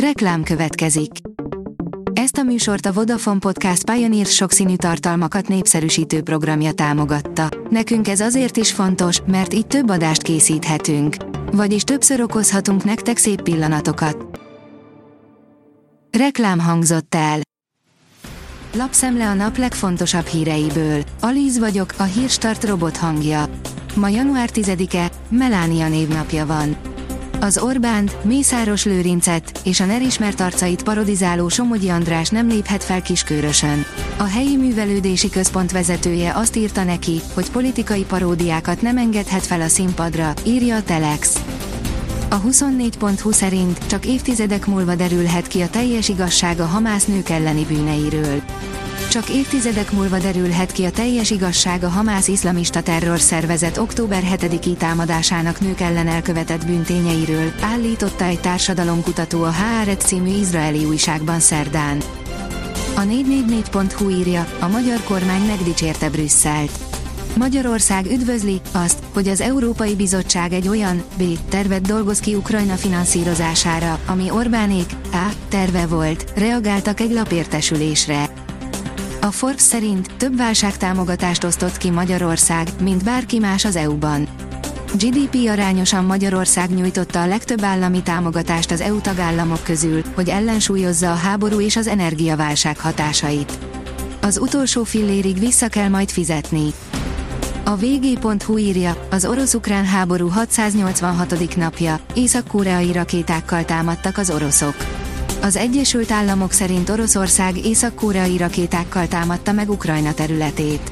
Reklám következik. Ezt a műsort a Vodafone Podcast Pioneer sokszínű tartalmakat népszerűsítő programja támogatta. Nekünk ez azért is fontos, mert így több adást készíthetünk. Vagyis többször okozhatunk nektek szép pillanatokat. Reklám hangzott el. Lapszemle a nap legfontosabb híreiből. Alíz vagyok, a hírstart robot hangja. Ma január 10-e, Melánia névnapja van. Az Orbánt, Mészáros Lőrincet és a nerismert arcait parodizáló Somogyi András nem léphet fel Kiskörösön. A helyi művelődési központ vezetője azt írta neki, hogy politikai paródiákat nem engedhet fel a színpadra, írja a Telex. A 24.20 szerint csak évtizedek múlva derülhet ki a teljes igazság a Hamász nők elleni bűneiről. Csak évtizedek múlva derülhet ki a teljes igazság a Hamász iszlamista terrorszervezet október 7-i támadásának nők ellen elkövetett bűntényeiről, állította egy társadalomkutató a Haaretz című izraeli újságban szerdán. A 444.hu írja, a magyar kormány megdicsérte Brüsszelt. Magyarország üdvözli azt, hogy az Európai Bizottság egy olyan B tervet dolgoz ki Ukrajna finanszírozására, ami Orbánék A terve volt, reagáltak egy lapértesülésre. A Forbes szerint több válságtámogatást osztott ki Magyarország, mint bárki más az EU-ban. GDP arányosan Magyarország nyújtotta a legtöbb állami támogatást az EU tagállamok közül, hogy ellensúlyozza a háború és az energiaválság hatásait. Az utolsó fillérig vissza kell majd fizetni. A vg.hu írja, az orosz-ukrán háború 686. napja, észak-koreai rakétákkal támadtak az oroszok. Az Egyesült Államok szerint Oroszország észak-koreai rakétákkal támadta meg Ukrajna területét.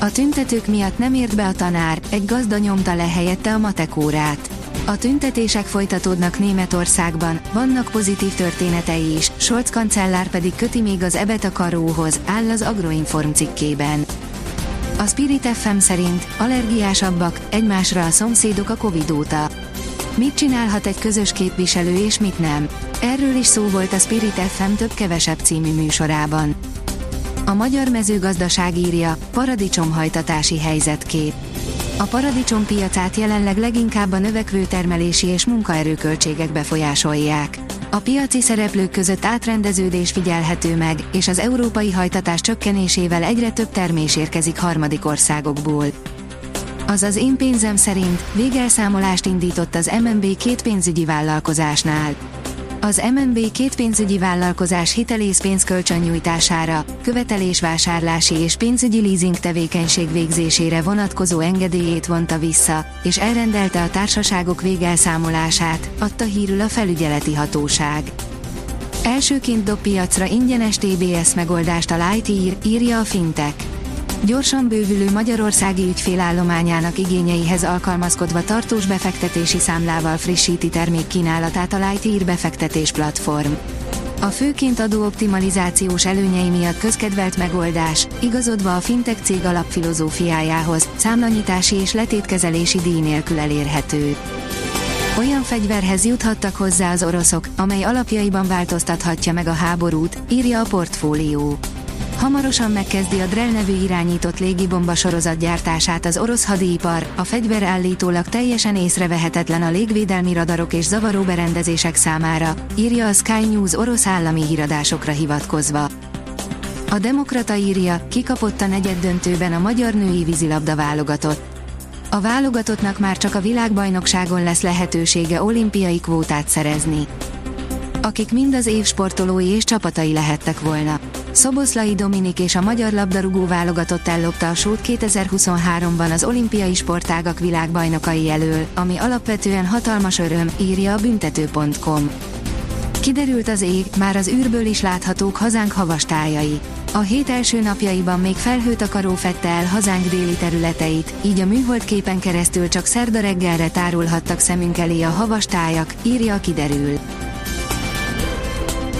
A tüntetők miatt nem ért be a tanár, egy gazda nyomta le helyette a matekórát. A tüntetések folytatódnak Németországban, vannak pozitív történetei is, Scholz kancellár pedig köti még az ebet a karóhoz, áll az Agroinform cikkében. A Spirit FM szerint allergiásabbak, egymásra a szomszédok a Covid óta. Mit csinálhat egy közös képviselő és mit nem? Erről is szó volt a Spirit FM több-kevesebb című műsorában. A magyar mezőgazdaság írja, paradicsomhajtatási helyzetkép. A paradicsom piacát jelenleg leginkább a növekvő termelési és munkaerőköltségek befolyásolják. A piaci szereplők között átrendeződés figyelhető meg, és az európai hajtatás csökkenésével egyre több termés érkezik harmadik országokból. Azaz én pénzem szerint végelszámolást indított az MNB két pénzügyi vállalkozásnál. Az MNB két pénzügyi vállalkozás hitelészpénz kölcsönnyújtására, követelésvásárlási és pénzügyi leasing tevékenység végzésére vonatkozó engedélyét vonta vissza, és elrendelte a társaságok végelszámolását, adta hírül a felügyeleti hatóság. Elsőként dob piacra ingyenes TBS megoldást a Lightyear, írja a Fintech. Gyorsan bővülő magyarországi ügyfélállományának igényeihez alkalmazkodva tartós befektetési számlával frissíti termékkínálatát a Lightyear befektetés platform. A főként adóoptimalizációs előnyei miatt közkedvelt megoldás, igazodva a fintech cég alapfilozófiájához, számlanyítási és letétkezelési díj nélkül elérhető. Olyan fegyverhez juthattak hozzá az oroszok, amely alapjaiban változtathatja meg a háborút, írja a portfólió. Hamarosan megkezdi a Drell nevű irányított légibomba sorozat gyártását az orosz hadipar, a fegyver állítólag teljesen észrevehetetlen a légvédelmi radarok és zavaró berendezések számára, írja a Sky News orosz állami híradásokra hivatkozva. A Demokrata írja, kikapott a negyed döntőben a magyar női vízilabda válogatott. A válogatottnak már csak a világbajnokságon lesz lehetősége olimpiai kvótát szerezni. Akik mind az év sportolói és csapatai lehettek volna. Szoboszlai Dominik és a magyar labdarúgó válogatott ellopta a sót 2023-ban az olimpiai sportágak világbajnokai elől, ami alapvetően hatalmas öröm, írja a büntető.com. Kiderült az ég, már az űrből is láthatók hazánk havastájai. A hét első napjaiban még felhőtakaró fette el hazánk déli területeit, így a műhold képen keresztül csak szerda reggelre tárulhattak szemünk elé a havastájak, írja a kiderül.